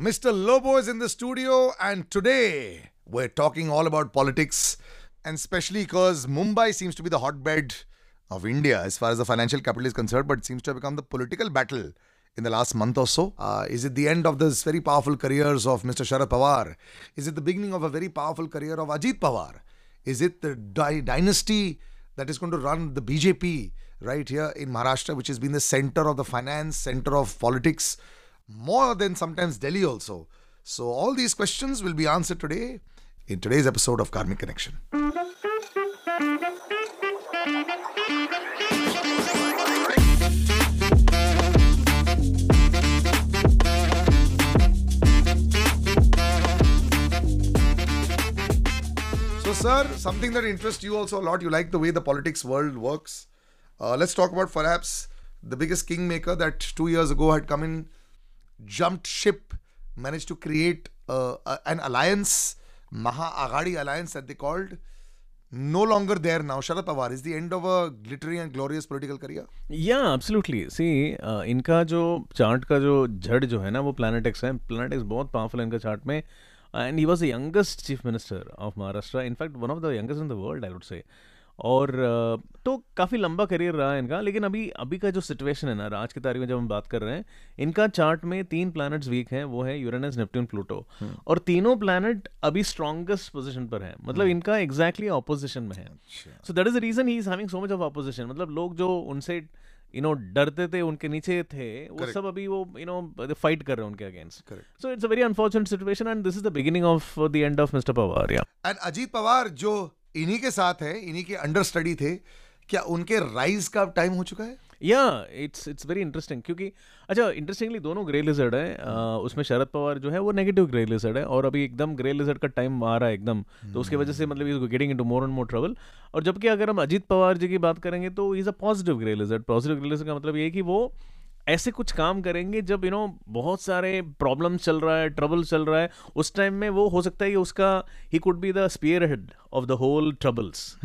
Mr. Lobo is in the studio, and today we're talking all about politics, and especially because Mumbai seems to be the hotbed of India as far as the financial capital is concerned, but it seems to have become the political battle in the last month or so. Uh, is it the end of this very powerful careers of Mr. Sharad Pawar? Is it the beginning of a very powerful career of Ajit Pawar? Is it the dy- dynasty that is going to run the BJP right here in Maharashtra, which has been the center of the finance, center of politics, more than sometimes Delhi also? So, all these questions will be answered today in today's episode of Karmic Connection. So, sir, something that interests you also a lot. You like the way the politics world works. Uh, let's talk about perhaps the biggest kingmaker that two years ago had come in, jumped ship, managed to create uh, a- an alliance, Maha Aghadi alliance that they called. No longer there now. Sharad Pawar is the end of a glittering and glorious political career. Yeah absolutely see इनका जो chart का जो झड़ जो है ना वो planet X है प्लानट एक्स बहुत पावरफुल है इनका चार्ट में and he was the youngest chief minister of Maharashtra in fact one of the youngest in the world I would say और तो काफ़ी लंबा करियर रहा है इनका लेकिन अभी अभी का जो सिचुएशन है ना आज की तारीख में जब हम बात कर रहे हैं इनका चार्ट में तीन प्लैनेट्स वीक हैं वो है यूरेनस नेपट्टून प्लूटो और तीनों प्लैनेट अभी स्ट्रॉन्गेस्ट पोजीशन पर है मतलब इनका एग्जैक्टली exactly ऑपोजिशन में है। So that is the reason he is having so much of opposition मतलब लोग जो उनसे यू नो डरते थे उनके नीचे थे वो सब अभी वो यू नो फाइट कर रहे हैं उनके against so it's a very unfortunate situation and this is the beginning of the end of mister Pawar yeah and Ajit Pawar जो इन्हीं के साथ है इन्हीं के अंडर स्टडी थे क्या उनके राइज का टाइम हो चुका है? या इट्स इट्स वेरी इंटरेस्टिंग क्योंकि अच्छा इंटरेस्टिंगली दोनों ग्रे लिजर्ड है अ, उसमें शरद पवार जो है वो नेगेटिव ग्रे लिजर्ड है और अभी एकदम ग्रे लिजर्ड का टाइम आ रहा है एकदम तो उसकी वजह से मतलब is getting into more and more trouble और जबकि अगर हम अजीत पवार जी की बात करेंगे तो is a positive grey lizard positive grey lizard का मतलब ये कि वो ऐसे कुछ काम करेंगे जब यू नो बहुत सारे प्रॉब्लम चल रहा है ट्रबल चल रहा है उस टाइम में वो हो सकता है कि उसका he could be the spearhead of the whole troubles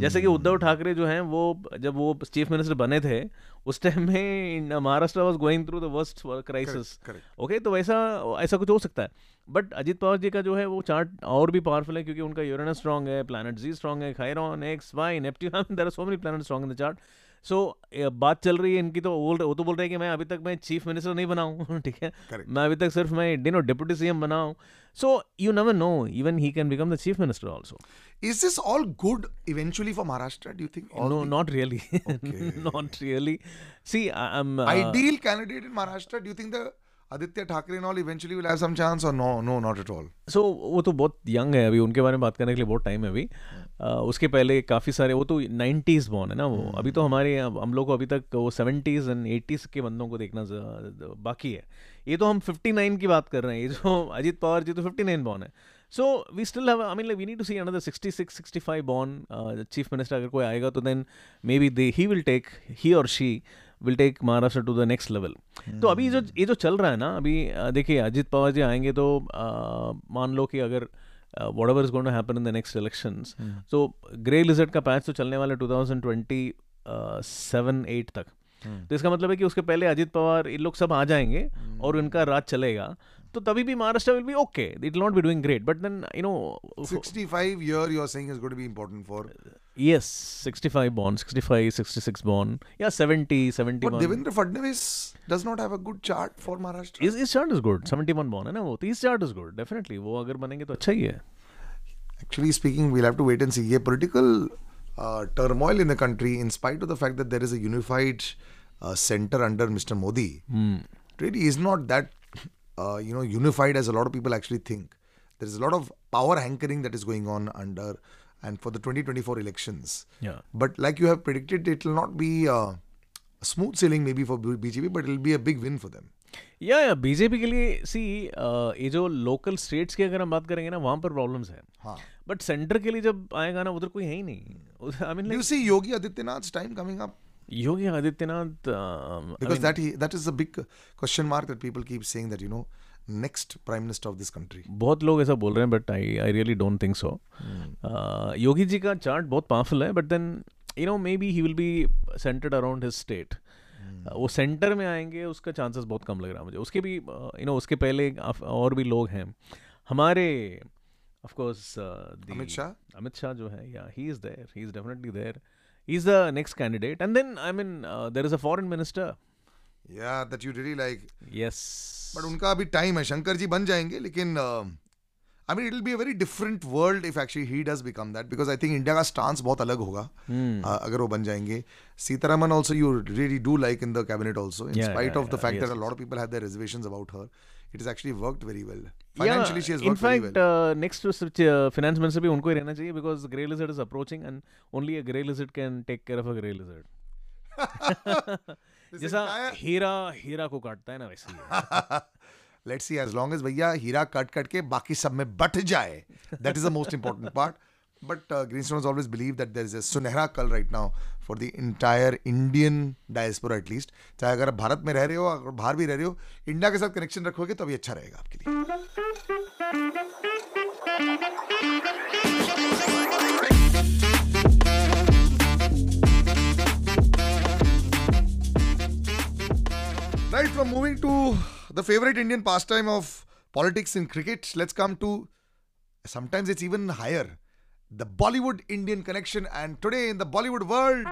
जैसे कि उद्धव ठाकरे जो हैं वो जब वो चीफ मिनिस्टर बने थे उस टाइम में Maharashtra was going through the worst crisis okay तो वैसा ऐसा कुछ हो सकता है. बट अजीत पवार जी का जो है वो चार्ट और भी पावरफुल है क्योंकि उनका यूरेनस स्ट्रॉन्ग है प्लैनेट जी स्ट्रॉन्ग है Chiron X Y Neptune there are so many planet strong in the chart so so, बात चल रही है इनकी तो बोल वो तो बोल रहे हैं कि मैं अभी तक मैं चीफ मिनिस्टर नहीं बनाऊँ ठीक है? Correct. मैं अभी तक सिर्फ़ मैं डिनो डिप्टी सी एम बनाऊँ so you never know even he can become the chief minister also is this all good eventually for Maharashtra do think no not really not really see I am candidate in Maharashtra do think the Aditya Thackeray knoll eventually will have some chance और no no not at all so वो तो बहुत young है अभी उनके बारे में बात करने के लिए बहुत टाइम है अभी. उसके पहले काफ़ी सारे वो तो नाइन्टीज़ बॉर्न है ना वो। अभी तो हमारे हम लोग को अभी तक वो सेवेंटीज़ एंड एटीज़ के बंदों को देखना बाकी है। ये तो हम 59 की बात कर रहे हैं ये जो अजीत पवार जी तो 59 बॉर्न है। So we still have I mean like we need to see another 66 65 born chief minister अगर कोई आएगा तो then maybe they he will take he और she will take Maharashtra to the next level तो अभी जो ये जो चल रहा है ना अभी देखिए अजीत पवार जी आएँगे तो मान लो कि अगर whatever is going to happen in the next elections तो ग्रे लिजर्ड का पैच तो चलने वाला है 2027 8 तक। तो इसका मतलब है कि उसके पहले अजीत पवार ये लोग सब आ जाएँगे और उनका राज चलेगा। तो तभी भी Maharashtra will be okay it will not be doing great but then you know 65 year you're saying is going to be important for. yes 65 born 65 66 born yeah 70 But 71 Devendra Fadnavis does not have a good chart for Maharashtra. इस इस chart is good 71 born है ना वो तो इस chart is good definitely वो अगर बनेंगे तो अच्छा ही है Actually speaking, we'll have to wait and see. ये political uh, turmoil in the country, in spite of the fact that there is a unified uh, center under Mr. Modi, really is not that uh, you know unified as a lot of people actually think. There is a lot of power hankering that is going on under and for the 2024 elections. Yeah. But like you have predicted, it will not be uh, smooth sailing maybe for BJP, but it will be a big win for them. या या BJP के लिए सी ये जो local states की अगर हम बात करेंगे ना वहाँ पर प्रॉब्लम्स हैं हाँ. बट सेंटर के लिए जब आएगा ना उधर कोई है ही नहीं I mean Do you see Yogi Adityanath's time coming Yogi Adityanath um, I mean, that he, that is a big question mark that people keep saying that you know next prime minister of this country. बहुत लोग ऐसा बोल रहे हैं but I I really don't think so Yogi ji का chart बहुत powerful है but then you know maybe he will be centred around his state वो सेंटर में आएँगे उसका चांसेस बहुत कम लग रहा है मुझे। उसके भी यू नो उसके पहले और भी लोग हैं। हमारे ऑफ़ कोर्स अमित शाह? अमित शाह जो है yeah he is there he is definitely there He is the next candidate and then I mean there is a foreign minister या that you really like yes but उनका अभी टाइम है शंकर जी बन जाएंगे लेकिन I mean it will be a very different world if actually he does become that because I think India का stance बहुत अलग होगा Hmm. uh, अगर वो बन जाएंगे Sitharaman also you really do like in the cabinet also in Yeah, spite yeah, of the yeah, fact yes, that a lot of people have their reservations about her It is actually worked very well financially she has worked very fact, well next uh, finance minister भी उनको ही रहना चाहिए because grey lizard is approaching and only a grey lizard can take care of a grey lizard. जैसा हीरा हीरा को काटता है ना वैसे let's see as long as भैया हीरा कट कट के बाकी सब में बट जाए that is the most important part but green stone always believe that there is a सुनहरा कल right now for the entire Indian diaspora at least चाहे अगर आप भारत में रह रहे हो अगर बाहर भी रह रहे हो इंडिया के साथ कनेक्शन रखोगे तो अभी अच्छा रहेगा आपके लिए Right from moving to the favorite Indian pastime of politics and cricket, let's come to sometimes it's even higher. The Bollywood Indian connection. And today in the Bollywood world,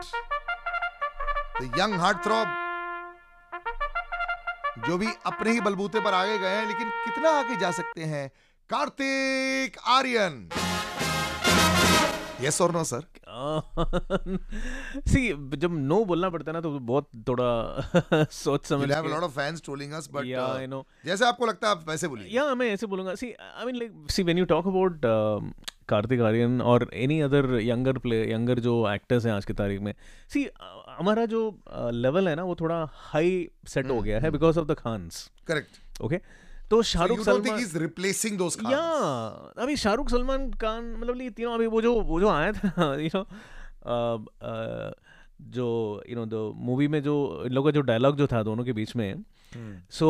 the young heartthrob जो भी अपने ही बलबूते पर आगे गए हैं लेकिन कितना आगे जा सकते हैं कार्तिक आर्यन यस और नो सर सी जब नो बोलना पड़ता है ना तो बहुत थोड़ा सोच समझ You'll have a के- lot of fans trolling us, but Yeah, uh, I know. जैसे आपको लगता है आप वैसे बोलिए या मैं ऐसे बोलूँगा see I mean like see when you talk about Kartik Aaryan और any other younger play younger जो एक्टर्स हैं आज की तारीख में। सी हमारा जो लेवल है ना वो थोड़ा हाई सेट हो गया है because of the Khans correct okay तो शाहरुख सलमान या अभी शाहरुख सलमान खान मतलब ये तीनों अभी वो जो वो जो आया था यू नो जो यू नो द मूवी में जो इन लोगों का जो डायलॉग जो था दोनों के बीच में Hmm. सो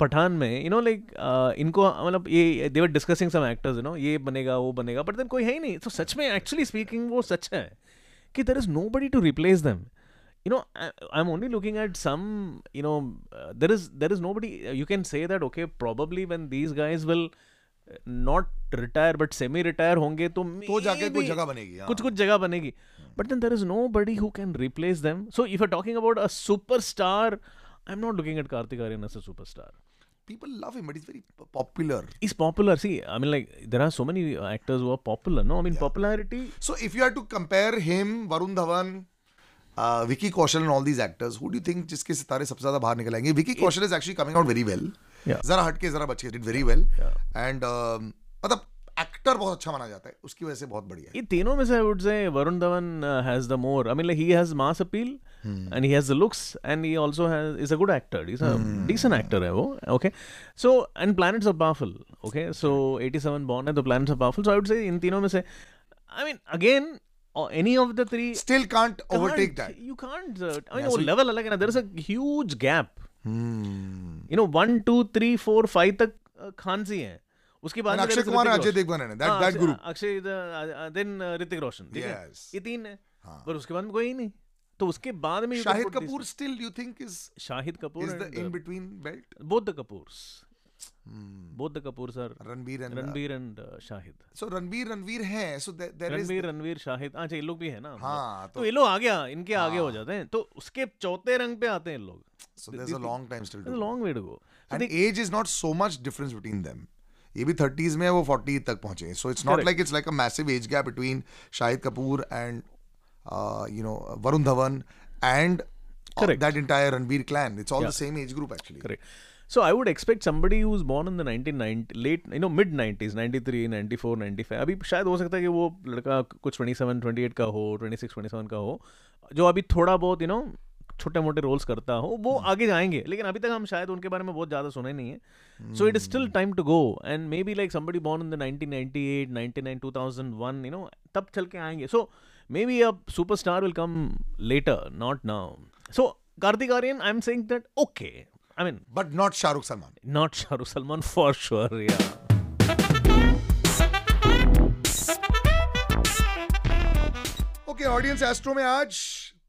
पठान में। यू नो लाइक इनको मतलब ये they were discussing some actors you know ये बनेगा वो बनेगा बट देन कोई है ही नहीं। तो सच में एक्चुअली स्पीकिंग वो सच है कि there is nobody to replace them you know I am only looking at some you know there is there is nobody you can say that okay probably when these guys will not retire but semi retire होंगे तो, तो जाके कुछ जगह बनेगी हाँ। कुछ कुछ जगह बनेगी। But then there is nobody who can replace them so if are talking about a superstar i'm not looking at Kartik Aaryan as a superstar people love him but he's very popular he's popular see i mean like there are so many uh, actors who are popular no i mean yeah. popularity so if you had to compare him varun dhawan uh, Vicky Kaushal and all these actors who do you think जिसके सितारे सबसे ज़्यादा बाहर निकल आएँगे Vicky Kaushal is actually coming out very well Yeah. जरा हटके जरा बच के did very well Yeah. and um, मतलब एक्टर बहुत अच्छा माना जाता है। उसकी वजह से बहुत बढ़िया है। ये तीनों में से I would say Varun Dhawan has the more I mean like he has mass appeal and he has the looks and he also has is a good actor is a decent actor है वो okay so and planets are powerful okay so 87 born है तो planets are powerful so I would say in तीनों में से I mean again any of the three still can't overtake that. You can't I mean Yeah, वो so- level अलग है ना there is a huge gap hmm. You know 1 2 3 4 5 तक uh, हैं। उसके बाद And and Ajay Roshan. Devgn है that हाँ, that अक्षय- देन ऋतिक रोशन ठीक है ये तीन है हाँ. पर उसके बाद में कोई नहीं तो उसके बाद में Shahid these- Kapoor still you think is Shahid Kapoor is the in between belt both the Kapoors both the Kapoor sir Ranbir and uh, Ranbir and Shahid so Ranbir Ranveer है so there, there ranbir, is Ranbir Ranveer Shahid अच्छा ये लोग भी है ना हाँ, तो ये लोग आ गया इनके आगे हो जाते हैं तो उसके चौथे रंग पे आते हैं लोग so there's a long time still to go. Long way to go and age is not so much difference between them ये भी 30s में है वो 40 तक पहुँचे like it's like a massive age gap between Shahid Kapoor and uh, you know Varun Dhawan and uh, Correct. that entire Ranbir clan it's all Yeah. the same age group actually Correct. So I would expect somebody who's born in the 1990 late you know mid 90s 93 94 95 अभी शायद हो सकता है कि वो लड़का कुछ 27 28 का हो 26 27 का हो जो अभी थोड़ा बहुत यू नो छोटे मोटे रोल्स करता हो वो आगे जाएँगे। लेकिन अभी तक हम शायद उनके बारे में बहुत ज़्यादा सुने नहीं है। So it is still time to go and maybe like somebody born in the 1998 99 2001 you know तब चल के आएँगे। So maybe a superstar will come later not now so Kartik Aaryan I am saying that okay I mean but not Shah Rukh Salman. Not Shah Rukh Salman for sure, yeah. Okay audience astro में आज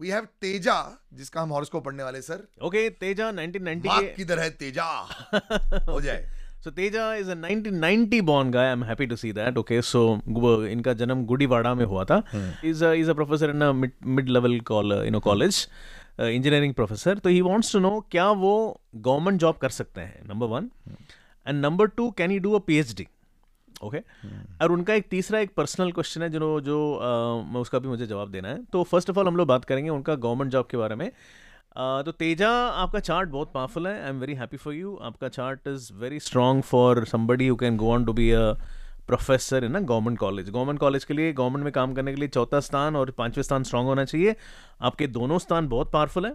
we have Teja जिसका हम horoscope पढ़ने वाले sir okay Teja 1990 किधर है तेजा हो जाए। सो Teja is a 1990 born guy I am happy to see that okay so इनका जन्म गुडीवाड़ा में हुआ था। Is is a professor in a mid level in a college engineering professor तो ही वांट्स टू नो क्या वो गवर्नमेंट जॉब कर सकते हैं number one and number two can you do a PhD okay और उनका एक तीसरा एक पर्सनल क्वेश्चन है जो जो मैं उसका भी मुझे जवाब देना है। तो फ़र्स्ट ऑफ़ ऑल हम लोग बात करेंगे उनका गवर्नमेंट जॉब के बारे में। Uh, तो तेजा आपका चार्ट बहुत पावरफुल है। I am very happy for you आपका chart is very strong for somebody you can go on to be a professor in a government college government college के लिए गवर्नमेंट में काम करने के लिए चौथा स्थान और पाँचवें स्थान स्ट्रांग होना चाहिए। आपके दोनों स्थान बहुत पावरफुल है।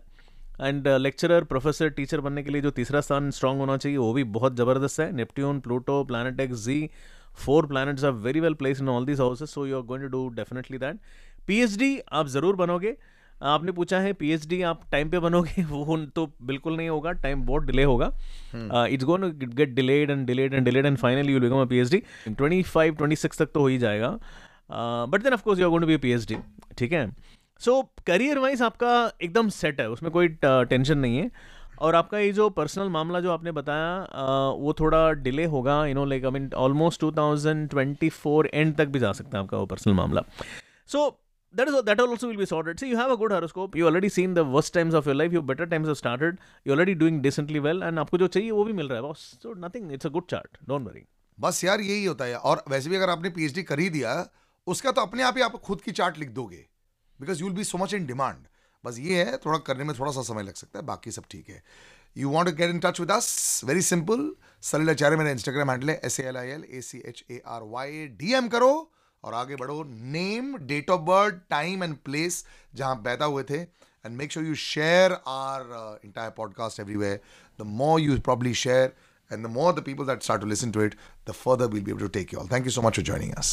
एंड लेक्चरर प्रोफेसर टीचर बनने के लिए जो तीसरा स्थान स्ट्रांग होना चाहिए वो भी बहुत ज़बरदस्त है। Neptune Pluto planet X G four planets are very well place in all this houses so you are going to do definitely that PhD आप ज़रूर बनोगे। आपने पूछा है पीएचडी आप टाइम पे बनोगे वो तो बिल्कुल नहीं होगा टाइम बहुत डिले होगा। It's gonna get delayed and delayed and delayed and finally you become a PhD 25 26 तक तो हो ही जाएगा। But then of course you are going to be PhD ठीक है? सो करियर वाइज आपका एकदम सेट है, उसमें कोई टेंशन नहीं है। और आपका ये जो पर्सनल मामला जो आपने बताया वो थोड़ा डिले होगा you know like I mean almost 2024 end तक भी जा सकता है आपका वो पर्सनल मामला। So that is that also will be sorted so you have a good horoscope you already seen the worst times of your life you better times of started you already doing decently well and आपको जो चाहिए, वो भी मिल रहा है। So nothing it's a good chart don't worry बस यार, यही होता है। और वैसे भी अगर आपने पीएचडी कर ही दिया, उसका तो अपने आप ही आप खुद की चार्ट लिख दोगे। Because you will be so much in demand बस ये है थोड़ा करने में थोड़ा सा समय लग सकता है बाकी सब ठीक है। You want to get in touch with us very simple Salil Acharya मेरा इंस्टाग्राम हैंडल है S L I L A C H A R Y D M करो और आगे बढ़ो। Name date of birth time and place जहाँ पैदा हुए थे। And make sure you share our entire podcast everywhere the more you probably share and the more the people that start to listen to it, the further we'll be able to take you all. Thank you so much for joining us.